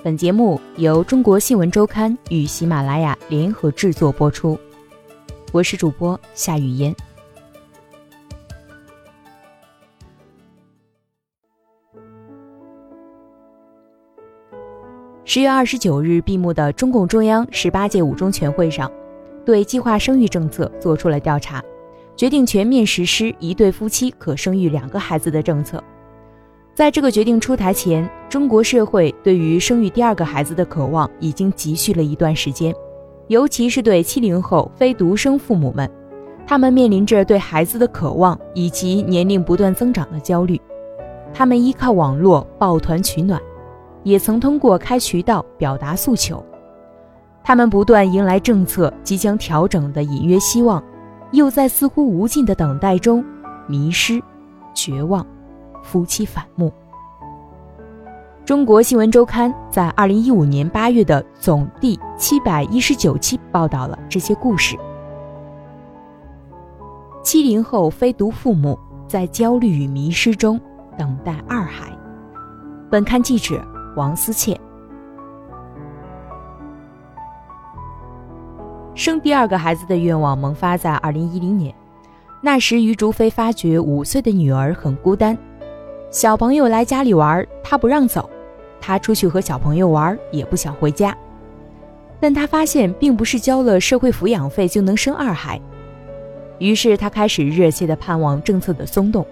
本节目由中国新闻周刊与喜马拉雅联合制作播出，我是主播夏雨嫣。十月二十九日闭幕的中共中央十八届五中全会上，对计划生育政策作出了调查，决定全面实施一对夫妻可生育两个孩子的政策。在这个决定出台前，中国社会对于生育第二个孩子的渴望已经积蓄了一段时间，尤其是对七零后非独生父母们，他们面临着对孩子的渴望以及年龄不断增长的焦虑，他们依靠网络抱团取暖，也曾通过开渠道表达诉求，他们不断迎来政策即将调整的隐约希望，又在似乎无尽的等待中迷失、绝望。夫妻反目。中国新闻周刊在二零一五年八月的总第七百一十九期报道了这些故事。七零后非独父母在焦虑与迷失中等待二孩。本刊记者王思倩。生第二个孩子的愿望萌发在二零一零年，那时于竹飞发觉五岁的女儿很孤单。小朋友来家里玩，他不让走；他出去和小朋友玩，也不想回家。但他发现，并不是交了社会抚养费就能生二孩。于是他开始热切地盼望政策的松动。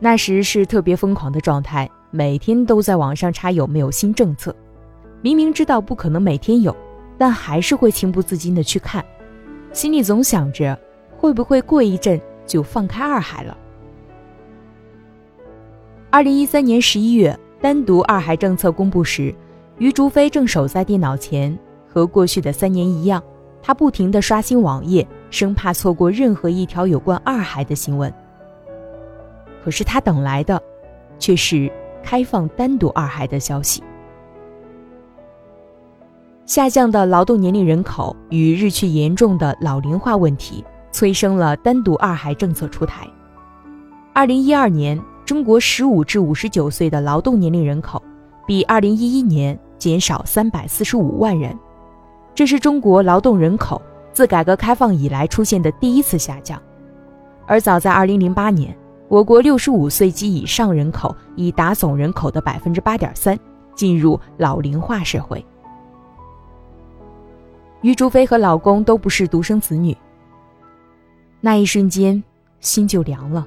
那时是特别疯狂的状态，每天都在网上查有没有新政策。明明知道不可能每天有，但还是会情不自禁地去看，心里总想着，会不会过一阵就放开二孩了。二零一三年十一月，单独二孩政策公布时，于竹飞正守在电脑前，和过去的三年一样，他不停地刷新网页，生怕错过任何一条有关二孩的新闻。可是他等来的，却是开放单独二孩的消息。下降的劳动年龄人口与日趋严重的老龄化问题，催生了单独二孩政策出台。二零一二年。中国十五至五十九岁的劳动年龄人口比二零一一年减少三百四十五万人，这是中国劳动人口自改革开放以来出现的第一次下降。而早在二零零八年，我国六十五岁及以上人口已达总人口的百分之八点三，进入老龄化社会。于竹飞和老公都不是独生子女，那一瞬间心就凉了，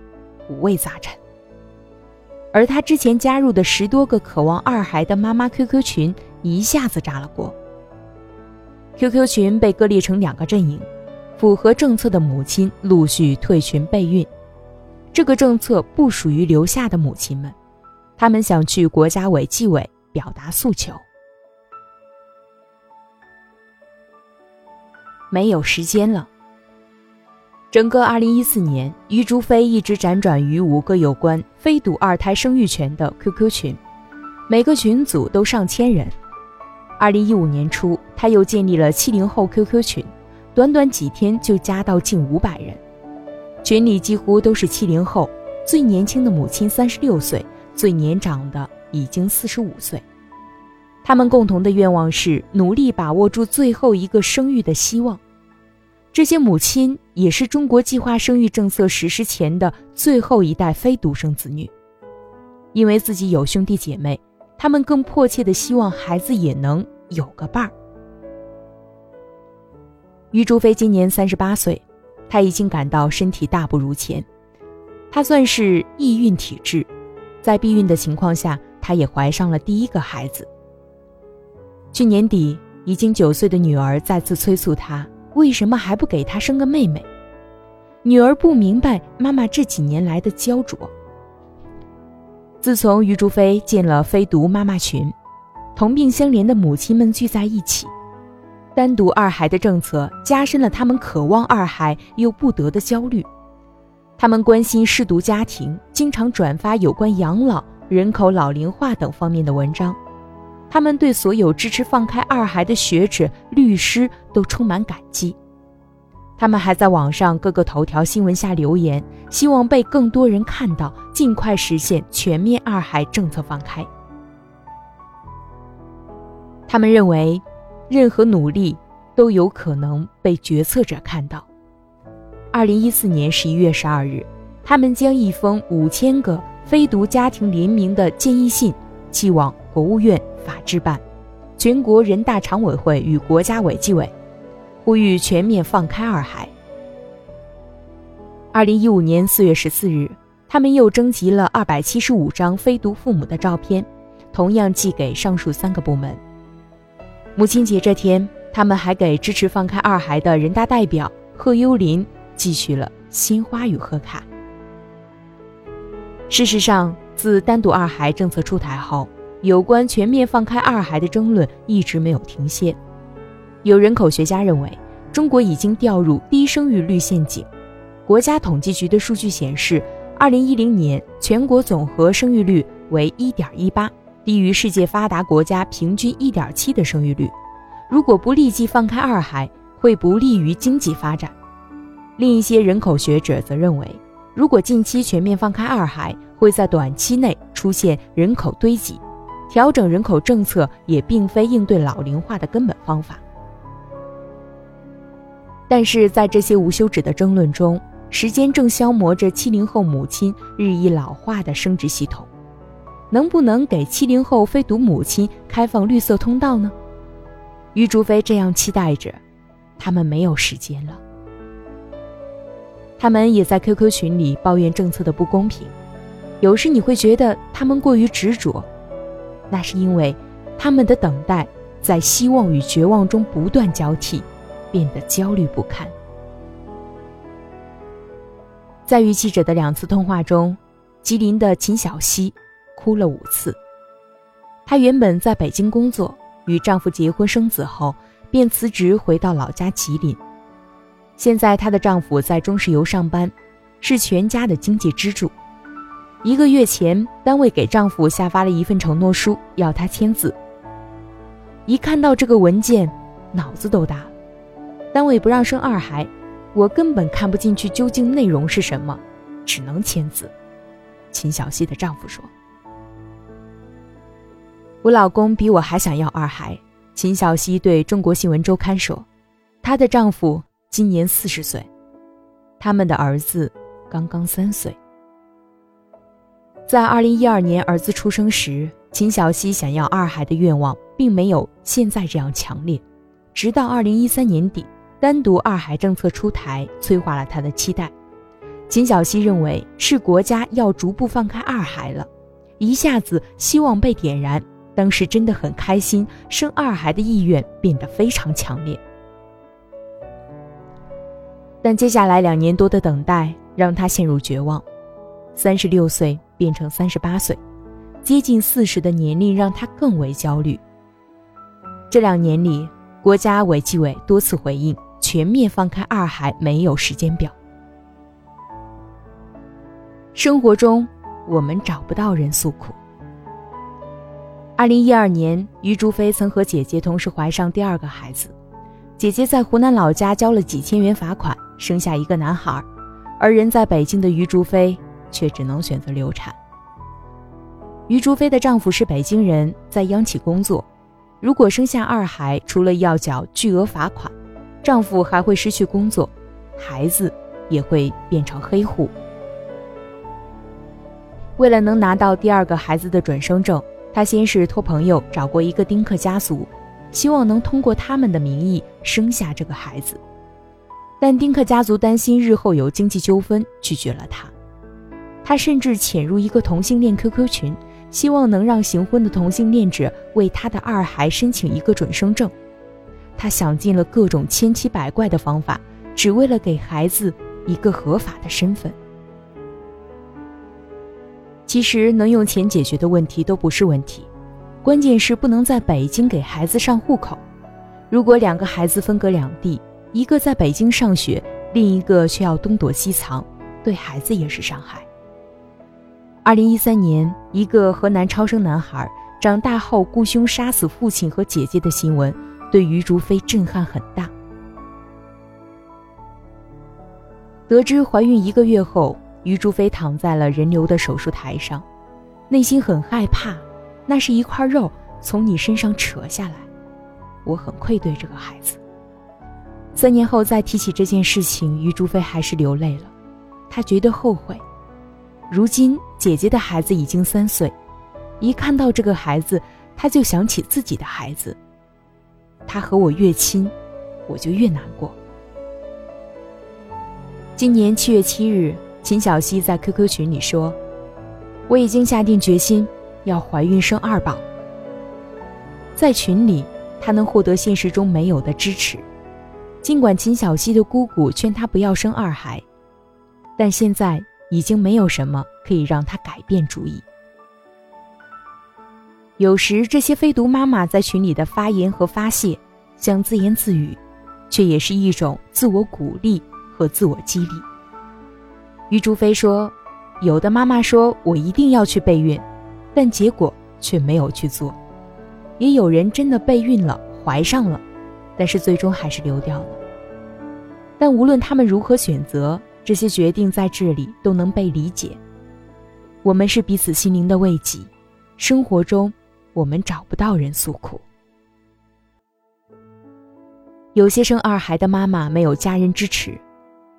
五味杂陈。而他之前加入的十多个渴望二孩的妈妈 QQ 群一下子炸了锅。QQ 群被割裂成两个阵营，符合政策的母亲陆续退群备孕。这个政策不属于留下的母亲们，他们想去国家委、纪委表达诉求。没有时间了。整个2014年，于竹飞一直辗转于五个有关非独二胎生育权的 QQ 群，每个群组都上千人。2015年初，他又建立了七零后 QQ 群，短短几天就加到近五百人，群里几乎都是七零后，最年轻的母亲三十六岁，最年长的已经四十五岁。他们共同的愿望是努力把握住最后一个生育的希望。这些母亲也是中国计划生育政策实施前的最后一代非独生子女，因为自己有兄弟姐妹，他们更迫切的希望孩子也能有个伴儿。于竹飞今年三十八岁，他已经感到身体大不如前，他算是易孕体质，在避孕的情况下，他也怀上了第一个孩子。去年底，已经九岁的女儿再次催促他。为什么还不给他生个妹妹？女儿不明白妈妈这几年来的焦灼。自从于竹飞建了非独妈妈群，同病相怜的母亲们聚在一起，单独二孩的政策加深了他们渴望二孩又不得的焦虑。他们关心失独家庭，经常转发有关养老、人口老龄化等方面的文章。他们对所有支持放开二孩的学者、律师都充满感激。他们还在网上各个头条新闻下留言，希望被更多人看到，尽快实现全面二孩政策放开。他们认为，任何努力都有可能被决策者看到。二零一四年十一月十二日，他们将一封五千个非独家庭联名的建议信寄往国务院法制办、全国人大常委会与国家卫计委，呼吁全面放开二孩。二零一五年四月十四日，他们又征集了二百七十五张非独父母的照片，同样寄给上述三个部门。母亲节这天，他们还给支持放开二孩的人大代表贺优林寄去了鲜花与贺卡。事实上，自单独二孩政策出台后，有关全面放开二孩的争论一直没有停歇。有人口学家认为，中国已经掉入低生育率陷阱。国家统计局的数据显示，二零一零年全国总和生育率为一点一八。低于世界发达国家平均一点七的生育率，如果不立即放开二孩，会不利于经济发展。另一些人口学者则认为，如果近期全面放开二孩，会在短期内出现人口堆积，调整人口政策也并非应对老龄化的根本方法。但是在这些无休止的争论中，时间正消磨着七零后母亲日益老化的生殖系统。能不能给七零后非独母亲开放绿色通道呢？于竹飞这样期待着，他们没有时间了。他们也在 QQ 群里抱怨政策的不公平。有时你会觉得他们过于执着，那是因为他们的等待在希望与绝望中不断交替，变得焦虑不堪。在与记者的两次通话中，吉林的秦小溪。哭了五次。她原本在北京工作，与丈夫结婚生子后，便辞职回到老家吉林。现在她的丈夫在中石油上班，是全家的经济支柱。一个月前，单位给丈夫下发了一份承诺书，要他签字。一看到这个文件，脑子都大了。单位不让生二孩，我根本看不进去究竟内容是什么，只能签字。秦小溪的丈夫说。我老公比我还想要二孩，秦小溪对中国新闻周刊说：“她的丈夫今年四十岁，他们的儿子刚刚三岁。在二零一二年儿子出生时，秦小溪想要二孩的愿望并没有现在这样强烈。直到二零一三年底，单独二孩政策出台，催化了他的期待。秦小溪认为是国家要逐步放开二孩了，一下子希望被点燃。”当时真的很开心，生二孩的意愿变得非常强烈。但接下来两年多的等待让他陷入绝望，三十六岁变成三十八岁，接近四十的年龄让他更为焦虑。这两年里，国家卫计委多次回应，全面放开二孩没有时间表。生活中，我们找不到人诉苦。二零一二年，于竹飞曾和姐姐同时怀上第二个孩子，姐姐在湖南老家交了几千元罚款，生下一个男孩，而人在北京的于竹飞却只能选择流产。于竹飞的丈夫是北京人，在央企工作，如果生下二孩，除了要缴巨额罚款，丈夫还会失去工作，孩子也会变成黑户。为了能拿到第二个孩子的准生证。他先是托朋友找过一个丁克家族，希望能通过他们的名义生下这个孩子，但丁克家族担心日后有经济纠纷，拒绝了他。他甚至潜入一个同性恋 QQ 群，希望能让行婚的同性恋者为他的二孩申请一个准生证。他想尽了各种千奇百怪的方法，只为了给孩子一个合法的身份。其实能用钱解决的问题都不是问题，关键是不能在北京给孩子上户口。如果两个孩子分隔两地，一个在北京上学，另一个却要东躲西藏，对孩子也是伤害。二零一三年，一个河南超生男孩长大后雇凶杀死父亲和姐姐的新闻，对于竹飞震撼很大。得知怀孕一个月后。于竹飞躺在了人流的手术台上，内心很害怕，那是一块肉从你身上扯下来，我很愧对这个孩子。三年后再提起这件事情，于竹飞还是流泪了。他觉得后悔。如今姐姐的孩子已经三岁，一看到这个孩子，他就想起自己的孩子。他和我越亲，我就越难过。今年七月七日，秦小溪在 QQ 群里说：“我已经下定决心要怀孕生二宝。”在群里，他能获得现实中没有的支持。尽管秦小溪的姑姑劝他不要生二孩，但现在已经没有什么可以让他改变主意。有时，这些非独妈妈在群里的发言和发泄，像自言自语，却也是一种自我鼓励和自我激励。于竹飞说：“有的妈妈说我一定要去备孕，但结果却没有去做；也有人真的备孕了，怀上了，但是最终还是流掉了。但无论他们如何选择，这些决定在这里都能被理解。我们是彼此心灵的慰藉，生活中。”我们找不到人诉苦。有些生二孩的妈妈没有家人支持。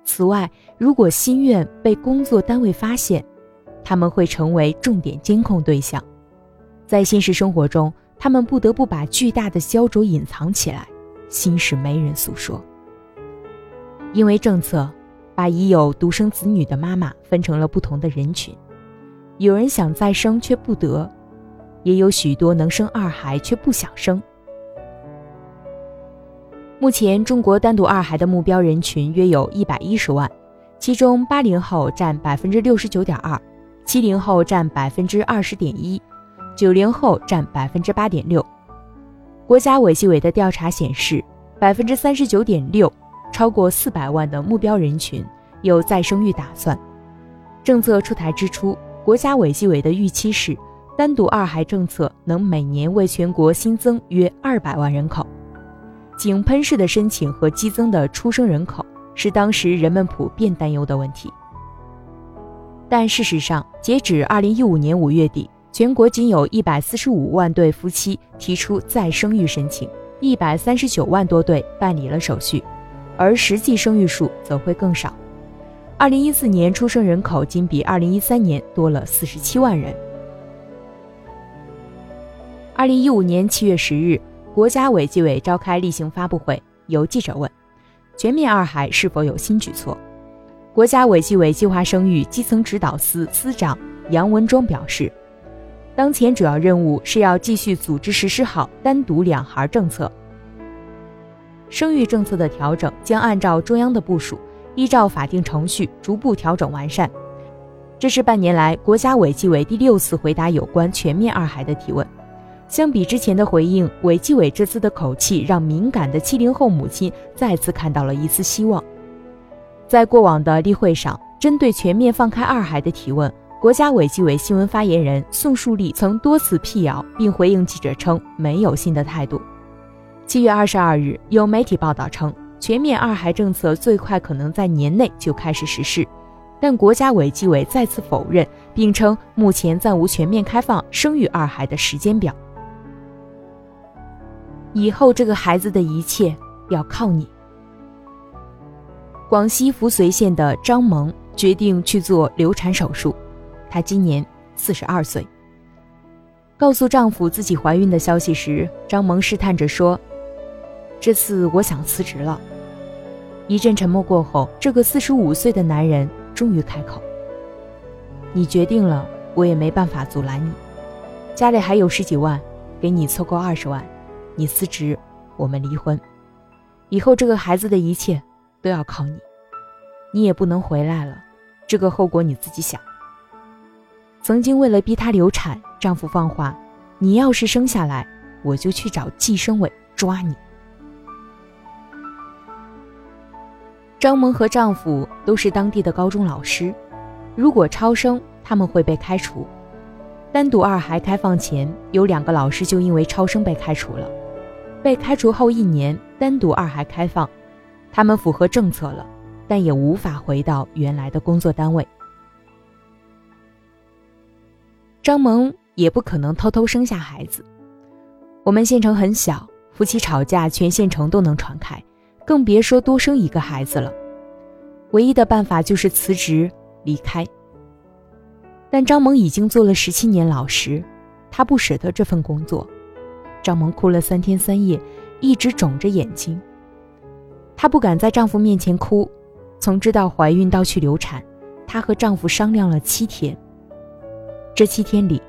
此外，如果心愿被工作单位发现，他们会成为重点监控对象。在现实生活中，他们不得不把巨大的焦灼隐藏起来，心事没人诉说。因为政策，把已有独生子女的妈妈分成了不同的人群。有人想再生却不得。也有许多能生二孩却不想生。目前，中国单独二孩的目标人群约有一百一十万，其中八零后占百分之六十九点二，七零后占百分之二十点一，九零后占百分之八点六。国家卫计委的调查显示，百分之三十九点六，超过四百万的目标人群有再生育打算。政策出台之初，国家卫计委的预期是。单独二孩政策能每年为全国新增约二百万人口，井喷式的申请和激增的出生人口是当时人们普遍担忧的问题。但事实上，截止二零一五年五月底，全国仅有一百四十五万对夫妻提出再生育申请，一百三十九万多对办理了手续，而实际生育数则会更少。二零一四年出生人口仅比二零一三年多了四十七万人。二零一五年七月十日，国家卫计委召开例行发布会，有记者问：“全面二孩是否有新举措？”国家卫计委计划生育基层指导司司长杨文忠表示：“当前主要任务是要继续组织实施好单独两孩政策。生育政策的调整将按照中央的部署，依照法定程序逐步调整完善。”这是半年来国家卫计委第六次回答有关全面二孩的提问。相比之前的回应，卫计委这次的口气让敏感的七零后母亲再次看到了一丝希望。在过往的例会上，针对全面放开二孩的提问，国家卫计委新闻发言人宋树立曾多次辟谣，并回应记者称没有新的态度。七月二十二日，有媒体报道称，全面二孩政策最快可能在年内就开始实施，但国家卫计委再次否认，并称目前暂无全面开放生育二孩的时间表。以后这个孩子的一切要靠你。广西扶绥县的张萌决定去做流产手术，她今年四十二岁。告诉丈夫自己怀孕的消息时，张萌试探着说：“这次我想辞职了。”一阵沉默过后，这个四十五岁的男人终于开口：“你决定了，我也没办法阻拦你。家里还有十几万，给你凑够二十万。”你辞职，我们离婚，以后这个孩子的一切都要靠你，你也不能回来了，这个后果你自己想。曾经为了逼她流产，丈夫放话：你要是生下来，我就去找计生委抓你。张萌和丈夫都是当地的高中老师，如果超生，他们会被开除。单独二孩开放前，有两个老师就因为超生被开除了。被开除后一年，单独二孩开放，他们符合政策了，但也无法回到原来的工作单位。张萌也不可能偷偷生下孩子。我们县城很小，夫妻吵架，全县城都能传开，更别说多生一个孩子了。唯一的办法就是辞职离开。但张萌已经做了十七年老师，她不舍得这份工作。张萌哭了三天三夜，一直肿着眼睛。她不敢在丈夫面前哭。从知道怀孕到去流产，她和丈夫商量了七天。这七天里，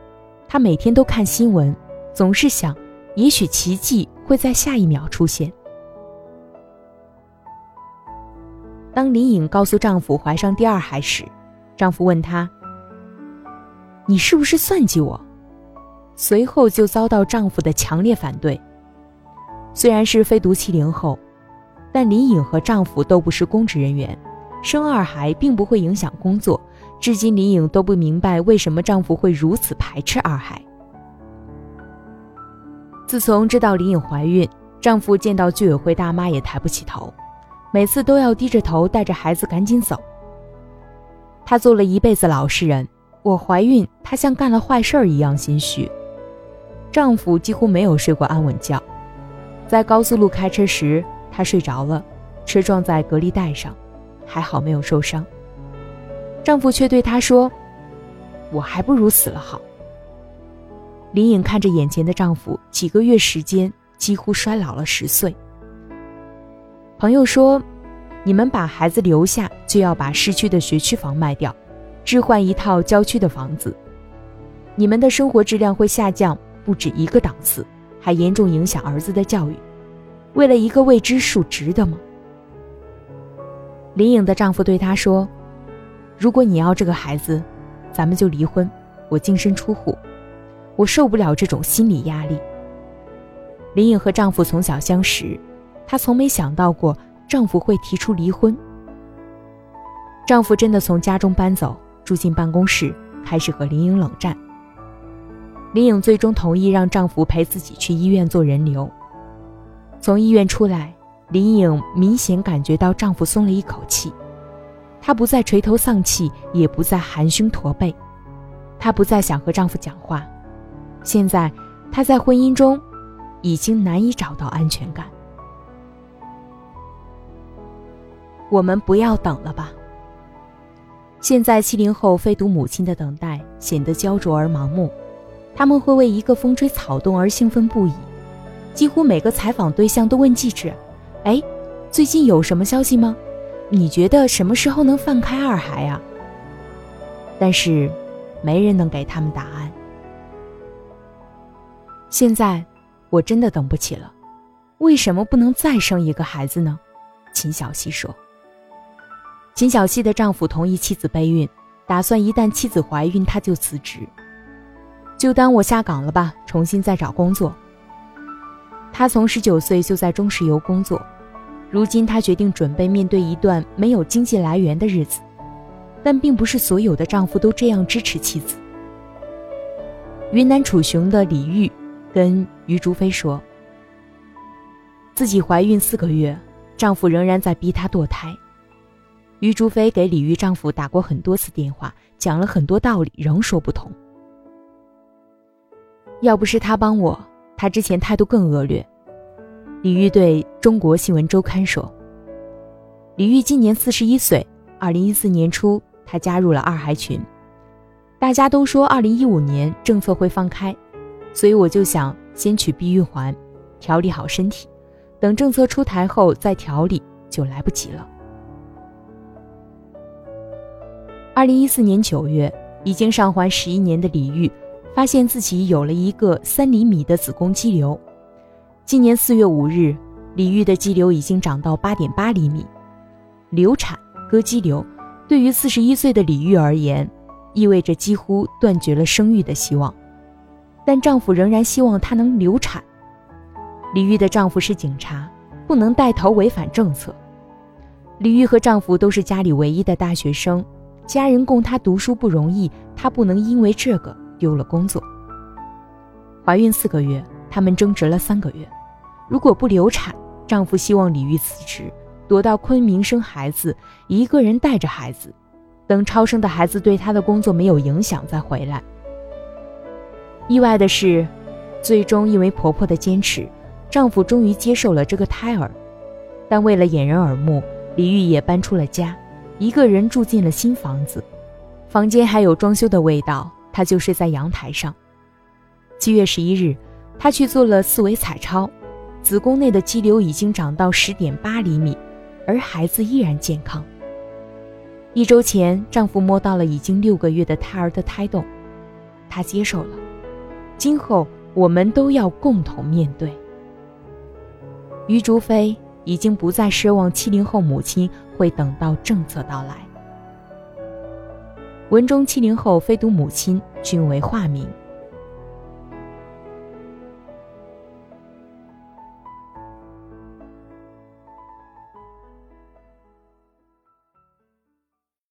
她每天都看新闻，总是想，也许奇迹会在下一秒出现。当林颖告诉丈夫怀上第二孩时，丈夫问她：“你是不是算计我？”随后就遭到丈夫的强烈反对。虽然是非独七零后，但林颖和丈夫都不是公职人员，生二孩并不会影响工作。至今，林颖都不明白为什么丈夫会如此排斥二孩。自从知道林颖怀孕，丈夫见到居委会大妈也抬不起头，每次都要低着头带着孩子赶紧走。她做了一辈子老实人，我怀孕，她像干了坏事儿一样心虚。丈夫几乎没有睡过安稳觉，在高速路开车时，他睡着了，车撞在隔离带上，还好没有受伤。丈夫却对她说：“我还不如死了好。”林颖看着眼前的丈夫，几个月时间几乎衰老了十岁。朋友说：“你们把孩子留下，就要把市区的学区房卖掉，置换一套郊区的房子，你们的生活质量会下降。”不止一个档次，还严重影响儿子的教育。为了一个未知数，值得吗？林颖的丈夫对她说：“如果你要这个孩子，咱们就离婚，我净身出户，我受不了这种心理压力。”林颖和丈夫从小相识，她从没想到过丈夫会提出离婚。丈夫真的从家中搬走，住进办公室，开始和林颖冷战。林颖最终同意让丈夫陪自己去医院做人流。从医院出来，林颖明显感觉到丈夫松了一口气，她不再垂头丧气，也不再含胸驼背，她不再想和丈夫讲话。现在，她在婚姻中已经难以找到安全感。我们不要等了吧？现在七零后非独母亲的等待显得焦灼而盲目。他们会为一个风吹草动而兴奋不已，几乎每个采访对象都问记者：“哎，最近有什么消息吗？你觉得什么时候能放开二孩啊？”但是，没人能给他们答案。现在，我真的等不起了，为什么不能再生一个孩子呢？秦小溪说。秦小溪的丈夫同意妻子备孕，打算一旦妻子怀孕，他就辞职。就当我下岗了吧，重新再找工作。他从十九岁就在中石油工作，如今他决定准备面对一段没有经济来源的日子，但并不是所有的丈夫都这样支持妻子。云南楚雄的李玉跟于竹飞说，自己怀孕四个月，丈夫仍然在逼她堕胎。于竹飞给李玉丈夫打过很多次电话，讲了很多道理，仍说不通。要不是他帮我，他之前态度更恶劣。李玉对中国新闻周刊说：“李玉今年四十一岁，二零一四年初他加入了二孩群，大家都说二零一五年政策会放开，所以我就想先取避孕环，调理好身体，等政策出台后再调理就来不及了。”二零一四年九月，已经上环十一年的李玉。发现自己有了一个三厘米的子宫肌瘤，今年四月五日，李玉的肌瘤已经长到八点八厘米。流产割肌瘤，对于四十一岁的李玉而言，意味着几乎断绝了生育的希望。但丈夫仍然希望她能流产。李玉的丈夫是警察，不能带头违反政策。李玉和丈夫都是家里唯一的大学生，家人供她读书不容易，她不能因为这个。丢了工作，怀孕四个月，他们争执了三个月。如果不流产，丈夫希望李玉辞职，躲到昆明生孩子，一个人带着孩子，等超生的孩子对他的工作没有影响再回来。意外的是，最终因为婆婆的坚持，丈夫终于接受了这个胎儿，但为了掩人耳目，李玉也搬出了家，一个人住进了新房子，房间还有装修的味道。她就睡在阳台上。七月十一日，她去做了四维彩超，子宫内的肌瘤已经长到十点八厘米，而孩子依然健康。一周前，丈夫摸到了已经六个月的胎儿的胎动，她接受了。今后我们都要共同面对。于竹飞已经不再奢望七零后母亲会等到政策到来。文中七零后非独母亲均为化名，